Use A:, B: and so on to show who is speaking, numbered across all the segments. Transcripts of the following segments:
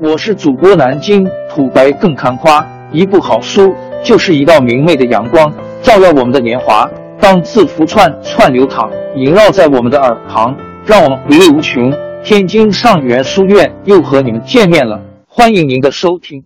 A: 我是主播南京土白更看花，一部好书就是一道明媚的阳光，照耀我们的年华。当字符串串流淌，萦绕在我们的耳旁，让我们回味无穷。天津上元书院又和你们见面了，欢迎您的收听。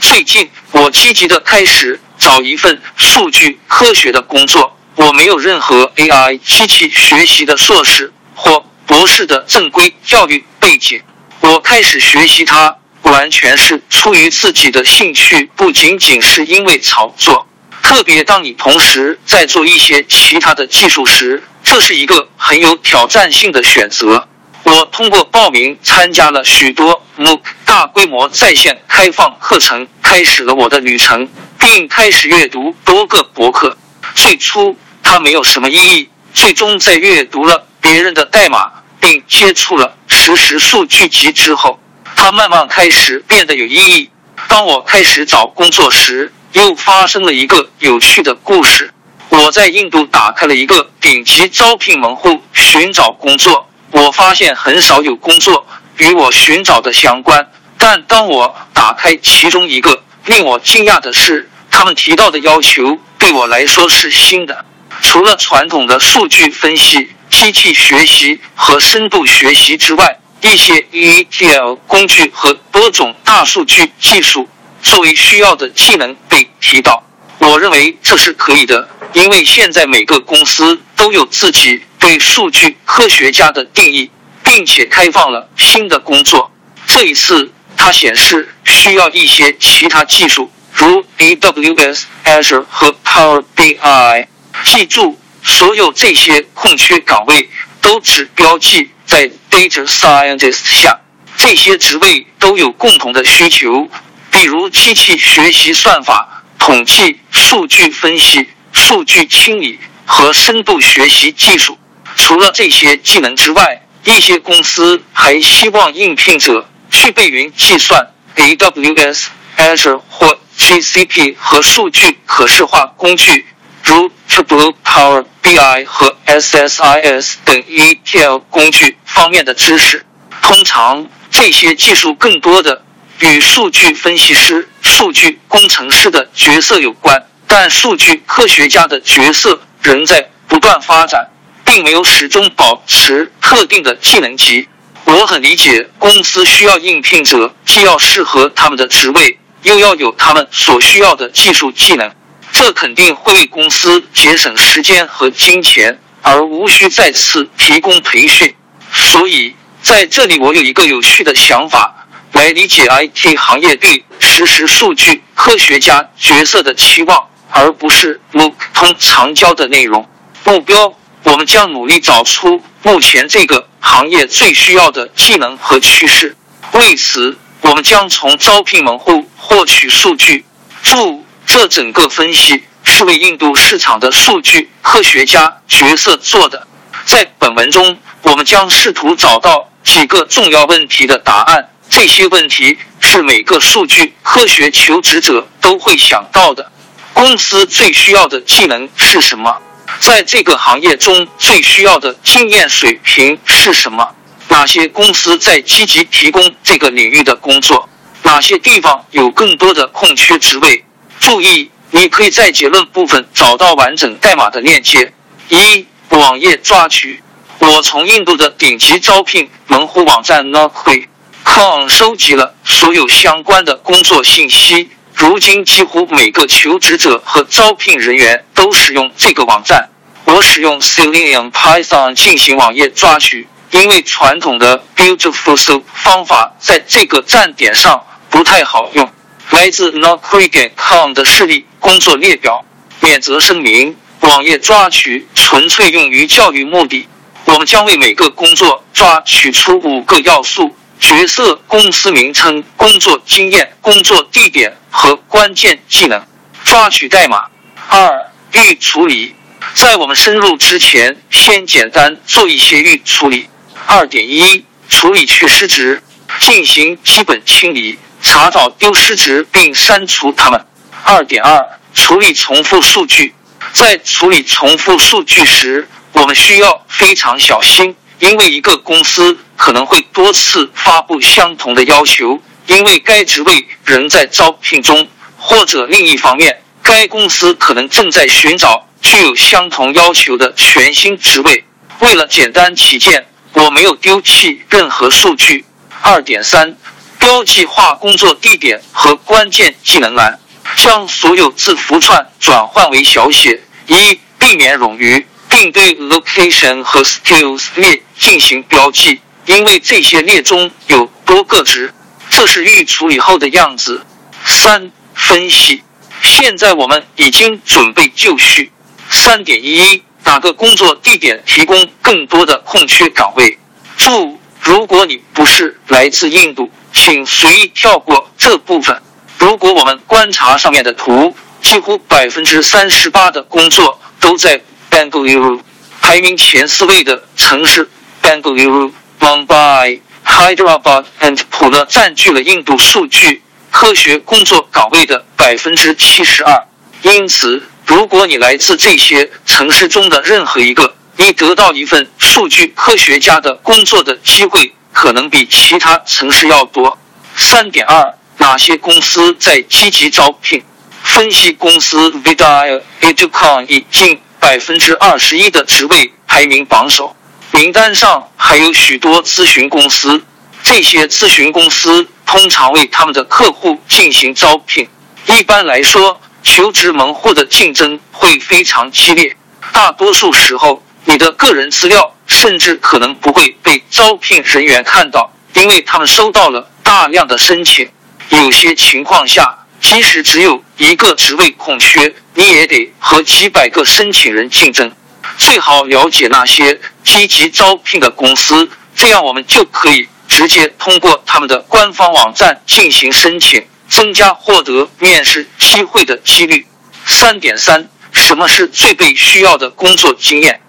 A: 最近我积极的开始找一份数据科学的工作，我没有任何 AI 机器学习的硕士或博士的正规教育背景，我开始学习它。完全是出于自己的兴趣，不仅仅是因为炒作。特别当你同时在做一些其他的技术时，这是一个很有挑战性的选择。我通过报名参加了许多 MOOC 大规模在线开放课程，开始了我的旅程，并开始阅读多个博客。最初它没有什么意义，最终在阅读了别人的代码，并接触了实时数据集之后。它慢慢开始变得有意义。当我开始找工作时，又发生了一个有趣的故事。我在印度打开了一个顶级招聘门户，寻找工作。我发现很少有工作与我寻找的相关。但当我打开其中一个，令我惊讶的是，他们提到的要求对我来说是新的。除了传统的数据分析、机器学习和深度学习之外。一些 ETL 工具和多种大数据技术作为需要的技能被提到。我认为这是可以的，因为现在每个公司都有自己对数据科学家的定义，并且开放了新的工作。这一次，它显示需要一些其他技术，如 AWS、Azure 和 Power BI。记住，所有这些空缺岗位都只标记。在 data scientist 下，这些职位都有共同的需求，比如机器学习算法、统计、数据分析、数据清理和深度学习技术。除了这些技能之外，一些公司还希望应聘者具备云计算、AWS、Azure 或 GCP 和数据可视化工具，如 Table、Power BI 和 SSIS 等 ETL 工具。方面的知识，通常这些技术更多的与数据分析师、数据工程师的角色有关，但数据科学家的角色仍在不断发展，并没有始终保持特定的技能级。我很理解，公司需要应聘者既要适合他们的职位，又要有他们所需要的技术技能，这肯定会为公司节省时间和金钱，而无需再次提供培训。所以，在这里我有一个有趣的想法，来理解 IT 行业对实时数据科学家角色的期望，而不是 MOOC 通常教的内容。目标，我们将努力找出目前这个行业最需要的技能和趋势。为此，我们将从招聘门户获取数据。祝：这整个分析是为印度市场的数据科学家角色做的。在本文中。我们将试图找到几个重要问题的答案。这些问题是每个数据科学求职者都会想到的。公司最需要的技能是什么？在这个行业中最需要的经验水平是什么？哪些公司在积极提供这个领域的工作？哪些地方有更多的空缺职位？注意，你可以在结论部分找到完整代码的链接。一、网页抓取。我从印度的顶级招聘门户网站 Naukri.com 收集了所有相关的工作信息。如今，几乎每个求职者和招聘人员都使用这个网站。我使用 Selenium Python 进行网页抓取，因为传统的 Beautiful Soup 方法在这个站点上不太好用。来自 Naukri.com 的示例工作列表。免责声明：网页抓取纯粹用于教育目的。我们将为每个工作抓取出五个要素：角色、公司名称、工作经验、工作地点和关键技能。抓取代码。二、预处理。在我们深入之前，先简单做一些预处理。二点一、处理缺失值，进行基本清理，查找丢失值并删除它们。二点二、处理重复数据。在处理重复数据时，我们需要非常小心，因为一个公司可能会多次发布相同的要求，因为该职位仍在招聘中，或者另一方面，该公司可能正在寻找具有相同要求的全新职位。为了简单起见，我没有丢弃任何数据。二点三，标记化工作地点和关键技能栏，将所有字符串转换为小写，一避免冗余，并对 location 和 skills 列进行标记，因为这些列中有多个值。这是预处理后的样子。三、分析。现在我们已经准备就绪。三点一一，哪个工作地点提供更多的空缺岗位？注：如果你不是来自印度，请随意跳过这部分。如果我们观察上面的图，几乎百分之三十八的工作都在 Bangalore，排名前四位的城市 Bangalore、Mumbai。Hyderabad and p u n e 占据了印度数据科学工作岗位的百分之七十二。因此，如果你来自这些城市中的任何一个，你得到一份数据科学家的工作的机会可能比其他城市要多。三点二，哪些公司在积极招聘？分析公司 Vidal Educon 以近百分之二十一的职位排名榜首。名单上还有许多咨询公司，这些咨询公司通常为他们的客户进行招聘。一般来说，求职门户的竞争会非常激烈。大多数时候，你的个人资料甚至可能不会被招聘人员看到，因为他们收到了大量的申请。有些情况下，即使只有一个职位空缺，你也得和几百个申请人竞争。最好了解那些积极招聘的公司，这样我们就可以直接通过他们的官方网站进行申请，增加获得面试机会的几率。三点三，什么是最被需要的工作经验？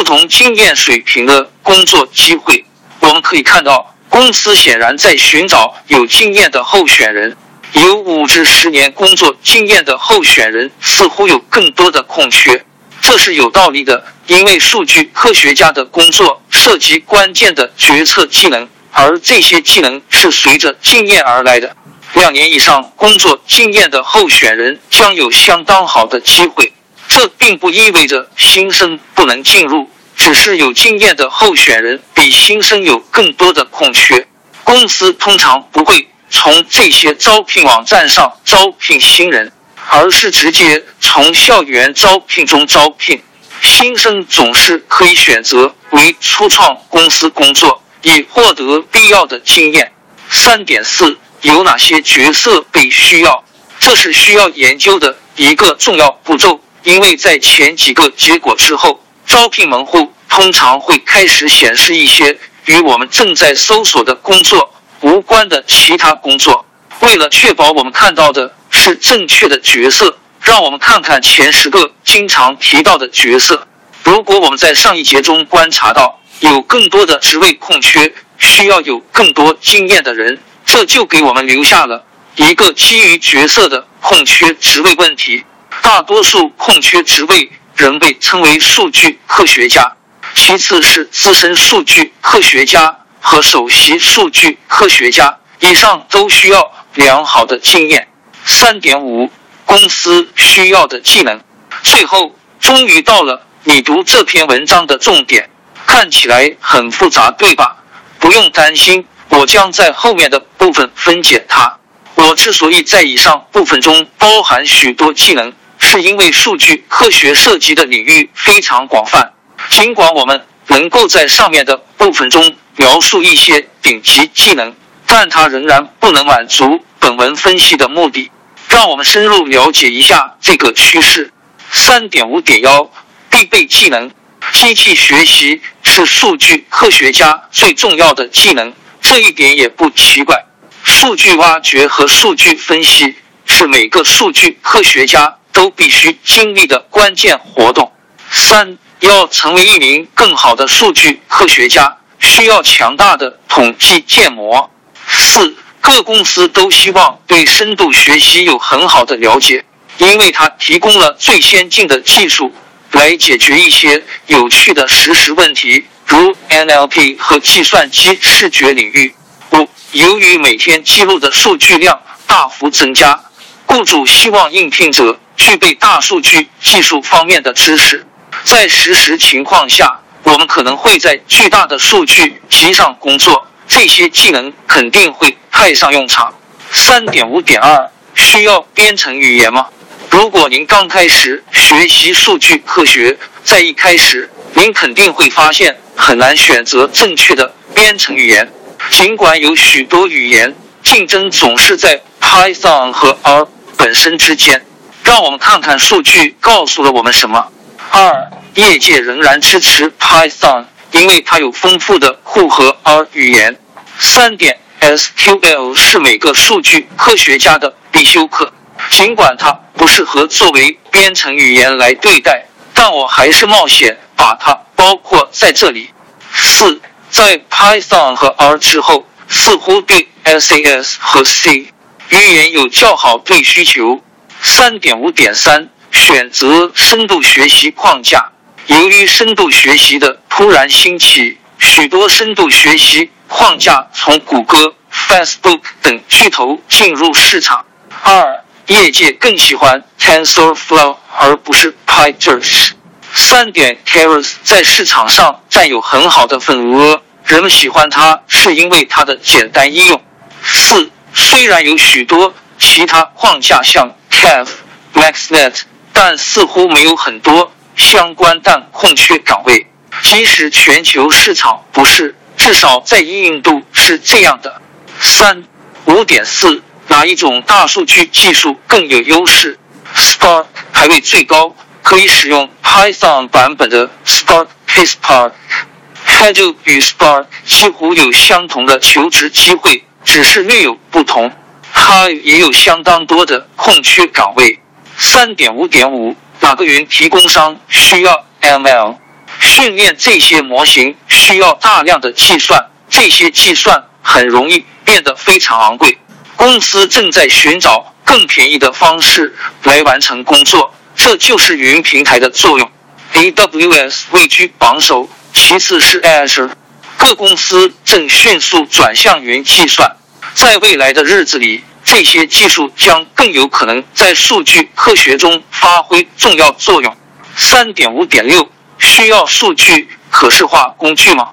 A: 不同经验水平的工作机会，我们可以看到，公司显然在寻找有经验的候选人。有五至十年工作经验的候选人似乎有更多的空缺。这是有道理的，因为数据科学家的工作涉及关键的决策技能，而这些技能是随着经验而来的。两年以上工作经验的候选人将有相当好的机会。这并不意味着新生不能进入，只是有经验的候选人比新生有更多的空缺。公司通常不会从这些招聘网站上招聘新人。而是直接从校园招聘中招聘新生，总是可以选择为初创公司工作，以获得必要的经验。三点四，有哪些角色被需要？这是需要研究的一个重要步骤，因为在前几个结果之后，招聘门户通常会开始显示一些与我们正在搜索的工作无关的其他工作。为了确保我们看到的。是正确的角色。让我们看看前十个经常提到的角色。如果我们在上一节中观察到有更多的职位空缺，需要有更多经验的人，这就给我们留下了一个基于角色的空缺职位问题。大多数空缺职位仍被称为数据科学家，其次是资深数据科学家和首席数据科学家。以上都需要良好的经验。三点五，公司需要的技能。最后，终于到了你读这篇文章的重点。看起来很复杂，对吧？不用担心，我将在后面的部分分解它。我之所以在以上部分中包含许多技能，是因为数据科学涉及的领域非常广泛。尽管我们能够在上面的部分中描述一些顶级技能，但它仍然不能满足。本文分析的目的，让我们深入了解一下这个趋势。三点五点幺，必备技能：机器学习是数据科学家最重要的技能，这一点也不奇怪。数据挖掘和数据分析是每个数据科学家都必须经历的关键活动。三，要成为一名更好的数据科学家，需要强大的统计建模。四。各公司都希望对深度学习有很好的了解，因为它提供了最先进的技术来解决一些有趣的实时问题，如 NLP 和计算机视觉领域。五，由于每天记录的数据量大幅增加，雇主希望应聘者具备大数据技术方面的知识。在实时情况下，我们可能会在巨大的数据集上工作，这些技能肯定会派上用场。三点五点二，需要编程语言吗？如果您刚开始学习数据科学，在一开始，您肯定会发现很难选择正确的编程语言。尽管有许多语言，竞争总是在 Python 和 R 本身之间。让我们看看数据告诉了我们什么。二，业界仍然支持 Python，因为它有丰富的库和 R 语言。三点，SQL 是每个数据科学家的必修课，尽管它不适合作为编程语言来对待，但我还是冒险把它包括在这里。四，在 Python 和 R 之后，似乎对 SAS 和 C 语言有较好对需求。三点五点三。选择深度学习框架。由于深度学习的突然兴起，许多深度学习框架从谷歌、Facebook 等巨头进入市场。二，业界更喜欢 TensorFlow 而不是 PyTorch。三点，Keras 在市场上占有很好的份额，人们喜欢它是因为它的简单应用。四，虽然有许多其他框架像 Kev、MaxNet。但似乎没有很多相关但空缺岗位，即使全球市场不是，至少在印度是这样的。三五点四，哪一种大数据技术更有优势？Spark 排位最高，可以使用 Python 版本的 Spark PySpark。Hadoop 与 Spark 几乎有相同的求职机会，只是略有不同。它也有相当多的空缺岗位。三点五点五，哪个云提供商需要 ML 训练这些模型？需要大量的计算，这些计算很容易变得非常昂贵。公司正在寻找更便宜的方式来完成工作，这就是云平台的作用。AWS 位居榜首，其次是 Azure。各公司正迅速转向云计算，在未来的日子里。这些技术将更有可能在数据科学中发挥重要作用。三点五点六，需要数据可视化工具吗？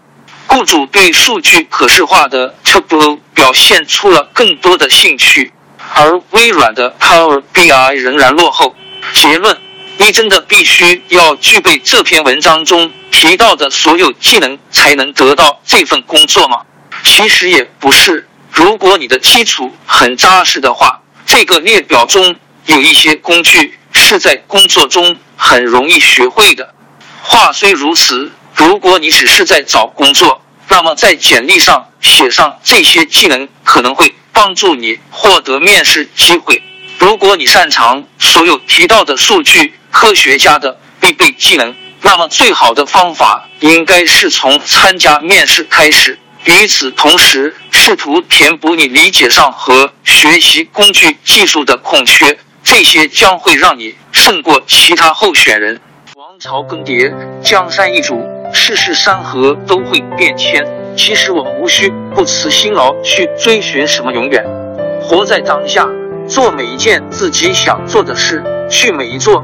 A: 雇主对数据可视化的 Tableau 表现出了更多的兴趣，而微软的 Power BI 仍然落后。结论：你真的必须要具备这篇文章中提到的所有技能才能得到这份工作吗？其实也不是。如果你的基础很扎实的话，这个列表中有一些工具是在工作中很容易学会的。话虽如此，如果你只是在找工作，那么在简历上写上这些技能可能会帮助你获得面试机会。如果你擅长所有提到的数据科学家的必备技能，那么最好的方法应该是从参加面试开始。与此同时，试图填补你理解上和学习工具技术的空缺，这些将会让你胜过其他候选人。王朝更迭，江山易主，世事山河都会变迁。其实我们无需不辞辛劳去追寻什么永远，活在当下，做每一件自己想做的事，去每一座